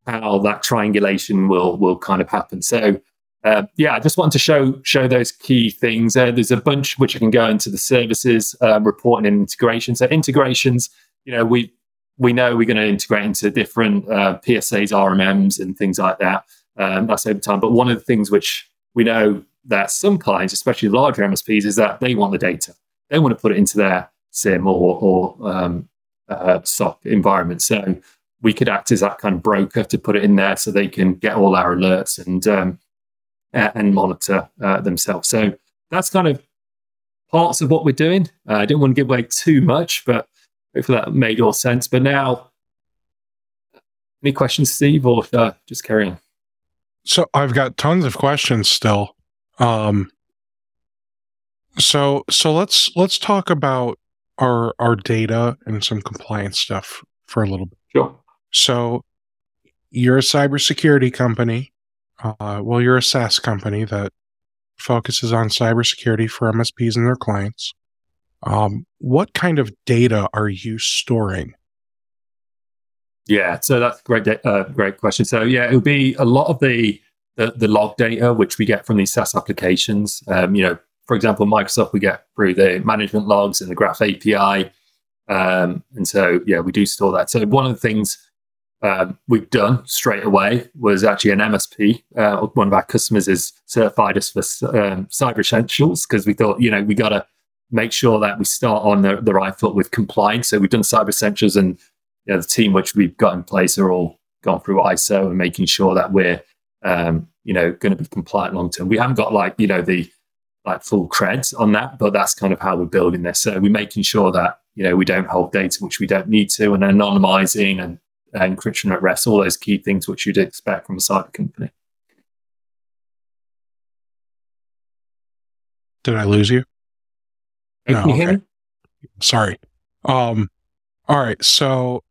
how that triangulation will will kind of happen. So uh, yeah, I just want to show show those key things. Uh, there's a bunch which I can go into the services um, reporting and integration. So integrations, you know, we we know we're going to integrate into different uh, PSAs, RMMs, and things like that. Um, that's over time. But one of the things which we know that some clients, especially larger MSPs, is that they want the data they want to put it into their SIEM or, or um, uh, SOC environment. So we could act as that kind of broker to put it in there so they can get all our alerts and um, and monitor uh, themselves. So that's kind of parts of what we're doing. Uh, I didn't want to give away too much, but hopefully that made all sense. But now, any questions, Steve, or uh, just carry on? So I've got tons of questions still. Um, so so let's let's talk about our our data and some compliance stuff for a little bit. Sure. So you're a cybersecurity company. Uh, well, you're a SaaS company that focuses on cybersecurity for MSPs and their clients. Um, what kind of data are you storing? Yeah, so that's a great, uh, great question. So yeah, it would be a lot of the, the, the log data which we get from these SaaS applications. Um, you know, for example, Microsoft, we get through the management logs and the Graph API. Um, and so, yeah, we do store that. So, one of the things um, we've done straight away was actually an MSP. Uh, one of our customers has certified us for um, Cyber Essentials because we thought, you know, we got to make sure that we start on the, the right foot with compliance. So, we've done Cyber Essentials, and you know, the team which we've got in place are all gone through ISO and making sure that we're, um, you know, going to be compliant long term. We haven't got like, you know, the like full creds on that, but that's kind of how we're building this. So we're making sure that you know we don't hold data which we don't need to, and anonymizing and uh, encryption at rest, all those key things which you'd expect from a cyber company. Did I lose you? No, you hear okay. me? Sorry. Um, all right. So,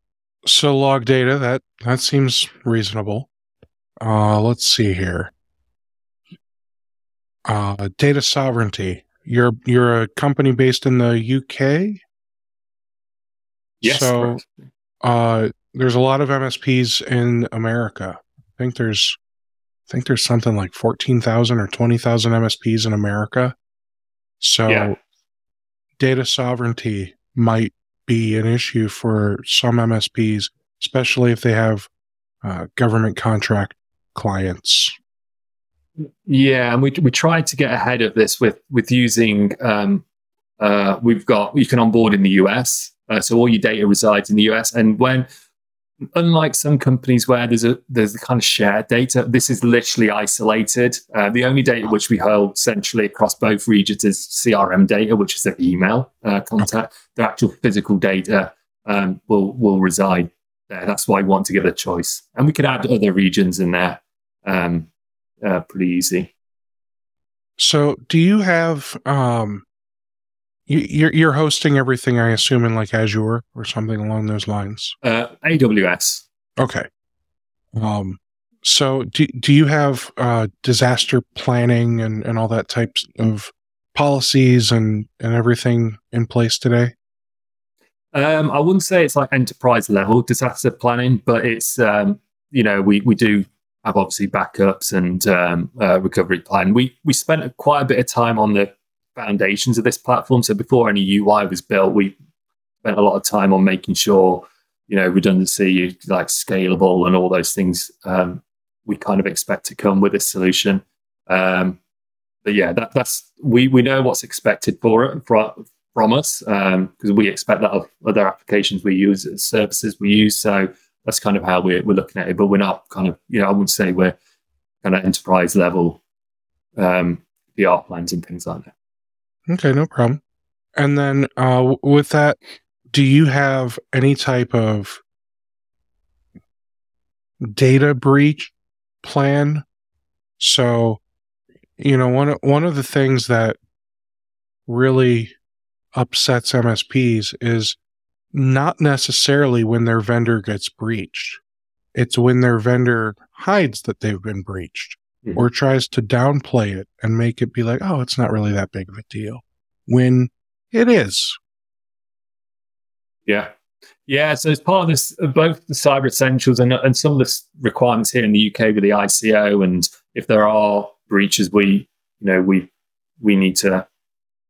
so log data that that seems reasonable. Uh, let's see here. Uh, data sovereignty. You're you're a company based in the UK. Yes. So, uh, there's a lot of MSPs in America. I think there's, I think there's something like fourteen thousand or twenty thousand MSPs in America. So, Yeah. data sovereignty might be an issue for some MSPs, especially if they have uh, government contract clients. Yeah, and we we tried to get ahead of this with with using. Um, uh, we've got you can onboard in the US, uh, so all your data resides in the US. And when, unlike some companies where there's a there's the kind of shared data, this is literally isolated. Uh, the only data which we hold centrally across both regions is CRM data, which is their email uh, contact. The actual physical data um, will will reside there. That's why we want to give a choice, and we could add other regions in there. Um, uh, pretty easy. So, do you have um, you, you're you're hosting everything? I assume in like Azure or something along those lines. Uh, AWS. Okay. Um, so do, do you have uh, disaster planning and, and all that types of policies and, and everything in place today? Um, I wouldn't say it's like enterprise level disaster planning, but it's um, you know we we do have obviously backups and um, uh, recovery plan. We we spent quite a bit of time on the foundations of this platform. So before any UI was built, we spent a lot of time on making sure you know redundancy, like scalable, and all those things. Um, we kind of expect to come with this solution. Um, but yeah, that, that's we we know what's expected for it from from us because we expect that of other applications we use, services we use. So that's kind of how we're, we're looking at it. But we're not kind of you know I wouldn't say we're kind of enterprise level um, PR plans and things like that. Okay, no problem. And then uh, with that, do you have any type of data breach plan? So, you know, one of- one of the things that really upsets MSPs is not necessarily when their vendor gets breached. It's when their vendor hides that they've been breached Mhm. or tries to downplay it and make it be like, oh, it's not really that big of a deal. When it is. Yeah. Yeah, so as part of this, uh, both the cyber essentials and, and some of the requirements here in the UK with the ICO, and if there are breaches, we, you know, we we need to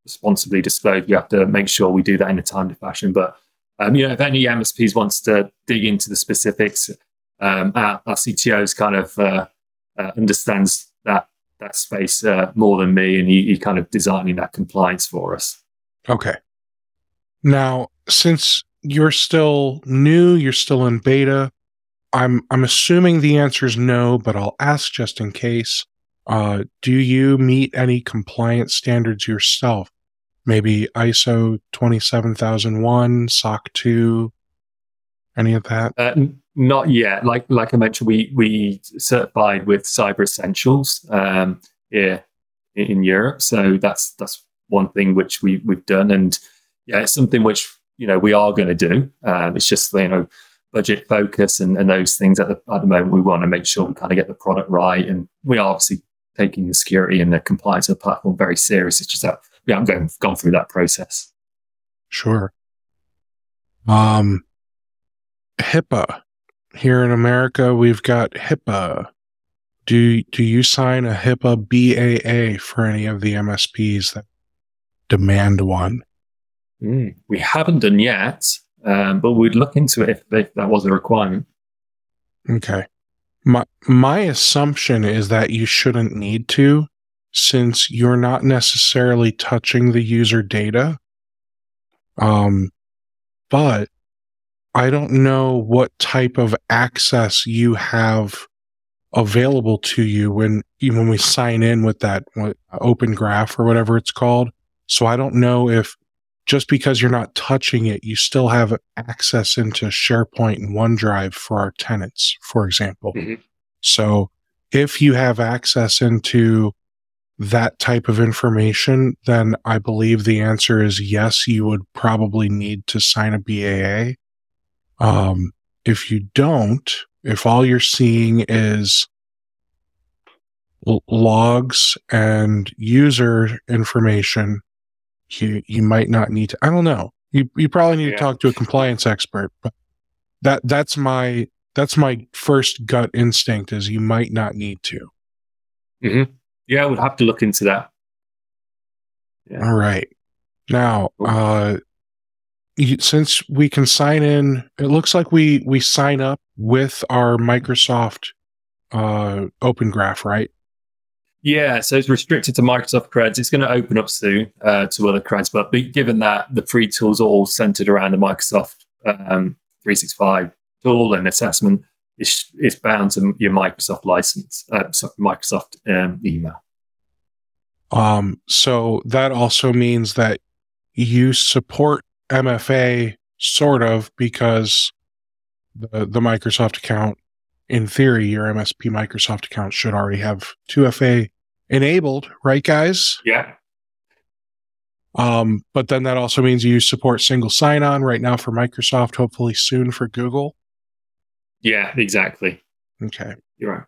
responsibly disclose. We have to make sure we do that in a timely fashion. But um, you know, if any MSPs wants to dig into the specifics, um, our, our CTO's kind of uh, uh, understands that that space uh, more than me, and he, he kind of designing that compliance for us. Okay. Now, since you're still new, you're still in beta, I'm I'm assuming the answer is no, but I'll ask just in case. Uh, do you meet any compliance standards yourself? Maybe ISO 27001, SOC 2, any of that? Uh, not yet. Like like I mentioned, we we certified with Cyber Essentials um, here in, Europe. So that's that's one thing which we we've done, and yeah, it's something which you know we are going to do. Um, it's just you know budget focus and, and those things at the at the moment. We want to make sure we kind of get the product right, and we are obviously taking the security and the compliance of the platform very serious. It's just that we haven't gone, gone through that process. Sure. Um, HIPAA. Here in America, we've got HIPAA. Do do you sign a HIPAA BAA for any of the MSPs that demand one? Mm, we haven't done yet, um, but we'd look into it if, if that was a requirement. Okay. My my assumption is that you shouldn't need to since you're not necessarily touching the user data. Um but I don't know what type of access you have available to you when when we sign in with that open graph or whatever it's called. So I don't know if just because you're not touching it, you still have access into SharePoint and OneDrive for our tenants, for example. Mhm. So if you have access into that type of information, then I believe the answer is yes, you would probably need to sign a BAA. Um, if you don't, if all you're seeing is l- logs and user information, you you might not need to. I don't know. You you probably need Yeah. to talk to a compliance expert, but that that's my that's my first gut instinct is you might not need to. Yeah, I would have to look into that. Yeah. All right. Now, uh, you, since we can sign in, it looks like we we sign up with our Microsoft uh, Open Graph, right? Yeah, so it's restricted to Microsoft creds. It's going to open up soon uh, to other creds, but given that the free tools are all centered around the Microsoft um, 365 tool and assessment, it's, it's bound to your Microsoft license, uh, Microsoft um, email. Um, so that also means that you support MFA sort of because the the Microsoft account, in theory, your MSP Microsoft account should already have 2FA enabled, right, guys? Yeah, Um, but then that also means you support single sign on right now for Microsoft, hopefully soon for Google. yeah, exactly. Okay. You're right.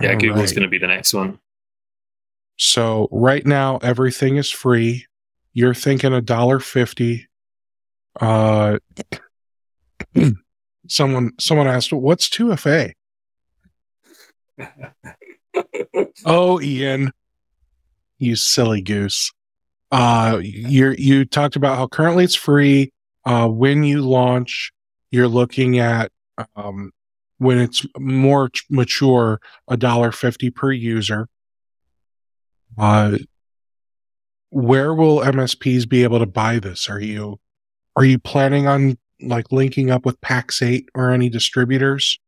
Yeah, All Google's right. going to be the next one. So right now everything is free. You're thinking a dollar fifty. Uh, someone someone asked, "What's two FA?" Oh, Ian, you silly goose. Uh, you you talked about how currently it's free. Uh, when you launch, you're looking at um, when it's more ch- mature, a dollar fifty per user. Uh, where will MSPs be able to buy this? Are you are you planning on like linking up with Pax8 or any distributors?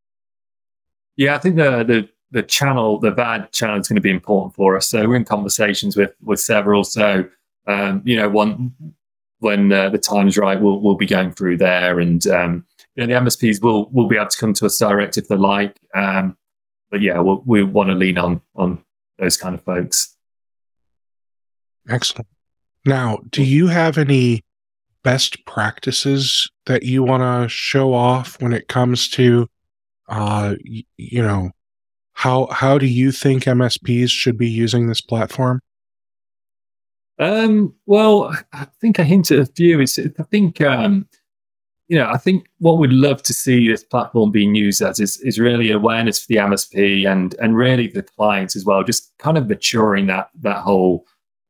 Yeah, I think the the the channel, the VAD channel, is going to be important for us. So we're in conversations with with several. So um, you know, one when uh, the time's right, we'll we'll be going through there, and um, you know, the MSPs will will be able to come to us direct if they like. Um, but yeah, we'll, we want to lean on on those kind of folks. Excellent. Now, do you have any best practices that you want to show off when it comes to, uh, you know, how how do you think MSPs should be using this platform? Um, well, I think I hinted a few. It's, I think, um, you know, I think what we'd love to see this platform being used as is, is really awareness for the MSP and and really the clients as well. Just kind of maturing that that whole,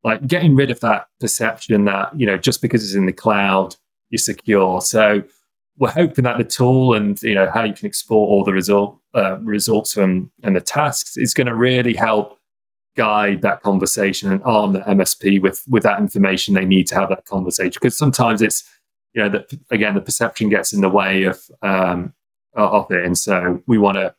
like getting rid of that perception that you know just because it's in the cloud you're secure. So we're hoping that the tool and you know how you can export all the result uh, results from and the tasks is going to really help guide that conversation and arm the MSP with with that information they need to have that conversation. Because sometimes it's you know that again the perception gets in the way of um, of it, and so we want to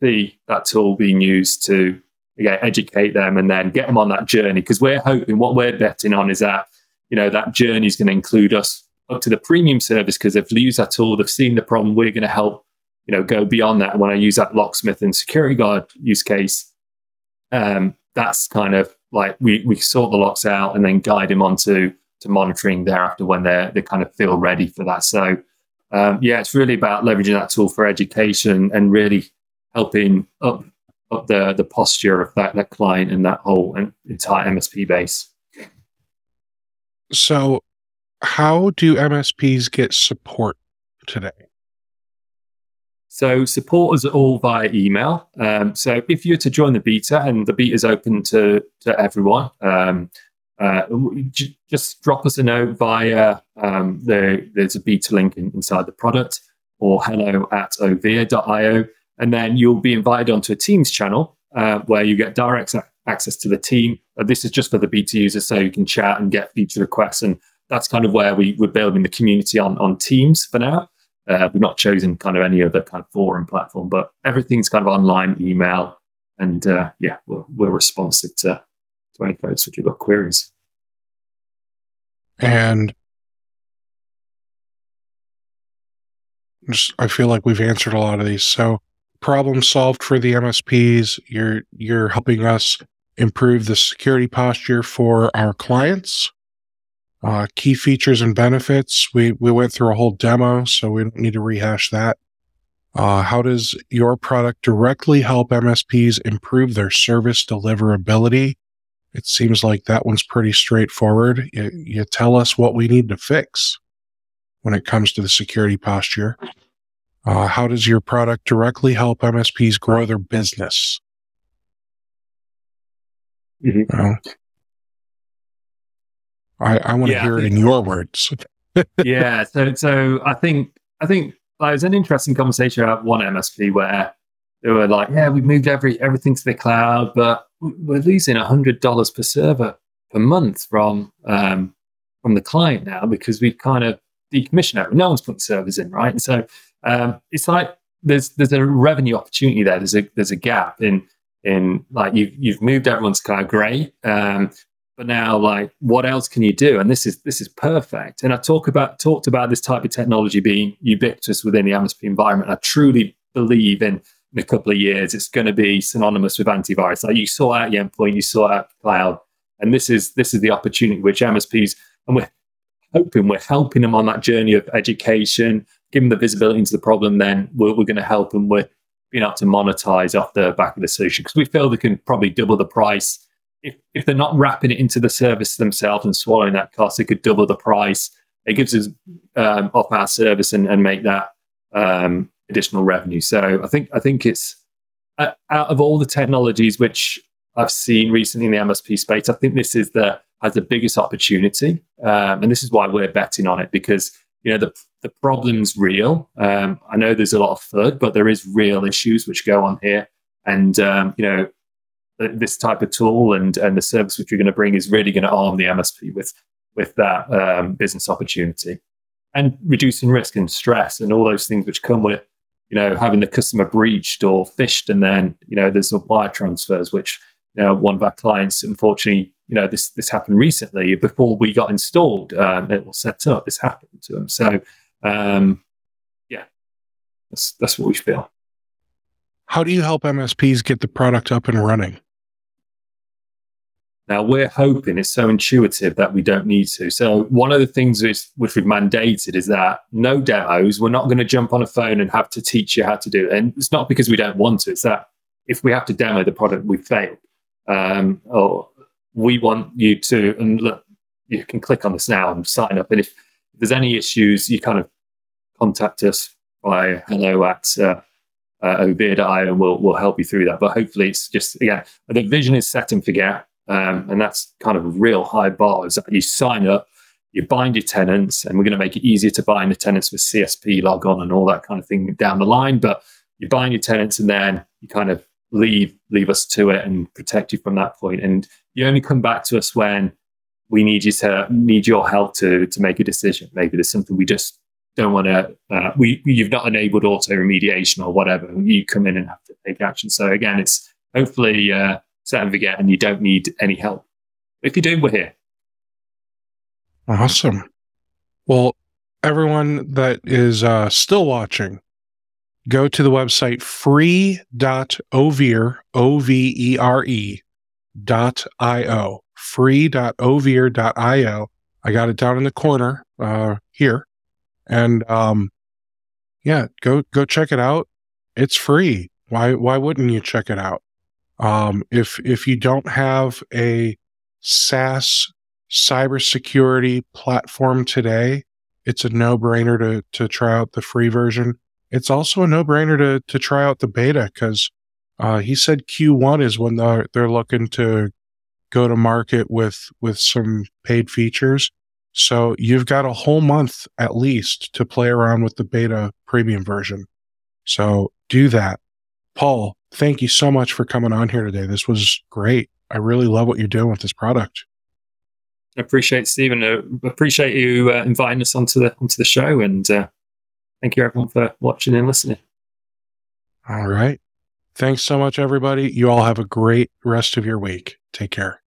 see that tool being used to again educate them and then get them on that journey. Because we're hoping what we're betting on is that you know that journey is going to include us up to the premium service because if they use that tool, they've seen the problem. We're going to help you know go beyond that. When I use that locksmith and security guard use case, um, that's kind of like we we sort the locks out and then guide them onto to monitoring thereafter when they're they kind of feel ready for that. So um, yeah, it's really about leveraging that tool for education and really helping up the the posture of that that client and that whole en- entire MSP base. So, how do MSPs get support today? So support is all via email. Um, so if you're to join the beta, and the beta is open to to everyone, um, uh, j- just drop us a note via um, the there's a beta link in, inside the product or hello at overe.io, and then you'll be invited onto a Teams channel uh, where you get direct ac- access to the team. This is just for the beta users, so you can chat and get feature requests, and that's kind of where we, we're building the community on on Teams for now. Uh, we've not chosen kind of any other kind of forum platform, but everything's kind of online, email, and uh, yeah, we're, we're responsive to, to any folks you've got queries. And just, I feel like we've answered a lot of these. So, problem solved for the MSPs. You're you're helping us improve the security posture for our clients. Uh, key features and benefits. We, we went through a whole demo, so we don't need to rehash that. Uh, how does your product directly help MSPs improve their service deliverability? It seems like that one's pretty straightforward. You, you tell us what we need to fix when it comes to the security posture. Uh, how does your product directly help MSPs grow their business? Mm-hmm. Uh, I, I want to yeah, hear it in your words. yeah. So, so I think, I think like, it was an interesting conversation about one MSP where they were like, yeah, we've moved every, everything to the cloud, but we're losing a hundred dollars per server per month from, um, from the client now because we've kind of decommissioned it. No one's putting servers in, right? And so, um, it's like there's, there's a revenue opportunity there. There's a, there's a gap in, in like you've, you've moved everyone's kind of great. Um, but now like what else can you do and this is this is perfect and i talk about talked about this type of technology being ubiquitous within the msp environment i truly believe in in a couple of years it's going to be synonymous with antivirus like you saw out the endpoint you saw out cloud and this is this is the opportunity which msps and we're hoping we're helping them on that journey of education giving the visibility into the problem then we're, we're going to help them with being able to monetize off the back of the solution because we feel they can probably double the price if, if they're not wrapping it into the service themselves and swallowing that cost, it could double the price. It gives us um, off our service and, and make that um, additional revenue. So I think I think it's uh, out of all the technologies which I've seen recently in the MSP space, I think this is the has the biggest opportunity, um, and this is why we're betting on it because you know the the problem's real. Um, I know there's a lot of FUD, but there is real issues which go on here, and um, you know this type of tool and and the service which you're going to bring is really going to arm the MSP with with that um, business opportunity and reducing risk and stress and all those things which come with you know having the customer breached or phished and then you know there's wire transfers which you know one of our clients unfortunately you know this this happened recently before we got installed um, it was set up this happened to them so um, yeah that's that's what we feel how do you help MSPs get the product up and running? Now we're hoping it's so intuitive that we don't need to. So one of the things which, which we've mandated is that no demos. We're not going to jump on a phone and have to teach you how to do it. And it's not because we don't want to. It's that if we have to demo the product, we've failed. Um, or we want you to, and look, you can click on this now and sign up. And if, there's any issues, you kind of contact us by hello at uh, uh, Overe.io and we'll, we'll help you through that. But hopefully it's just, I think vision is set and forget. Um, and that's kind of a real high bar is that you sign up, you bind your tenants, and we're going to make it easier to bind the tenants with CSP log on and all that kind of thing down the line. But you bind your tenants and then you kind of leave leave us to it and protect you from that point. And you only come back to us when we need you to need your help to to make a decision. Maybe there's something we just don't want to uh, we you've not enabled auto remediation or whatever. You come in and have to take action. So again, it's hopefully uh, set and forget, and you don't need any help. If you do, we're here. Awesome. Well, everyone that is uh, still watching, go to the website free.overe, O-V-E-R-E dot I-O, free.overe.io. I got it down in the corner uh, here. And um, yeah, go go check it out. It's free. Why why wouldn't you check it out? Um, if if you don't have a SaaS cybersecurity platform today, it's a no-brainer to to try out the free version. It's also a no-brainer to to try out the beta because uh, he said Q1 is when they're they're looking to go to market with with some paid features. So you've got a whole month at least to play around with the beta premium version. So do that. Paul, thank you so much for coming on here today. This was great. I really love what you're doing with this product. I appreciate Stephen. I appreciate you uh, inviting us onto the onto the show, and uh, thank you everyone for watching and listening. All right. Thanks so much, everybody. You all have a great rest of your week. Take care.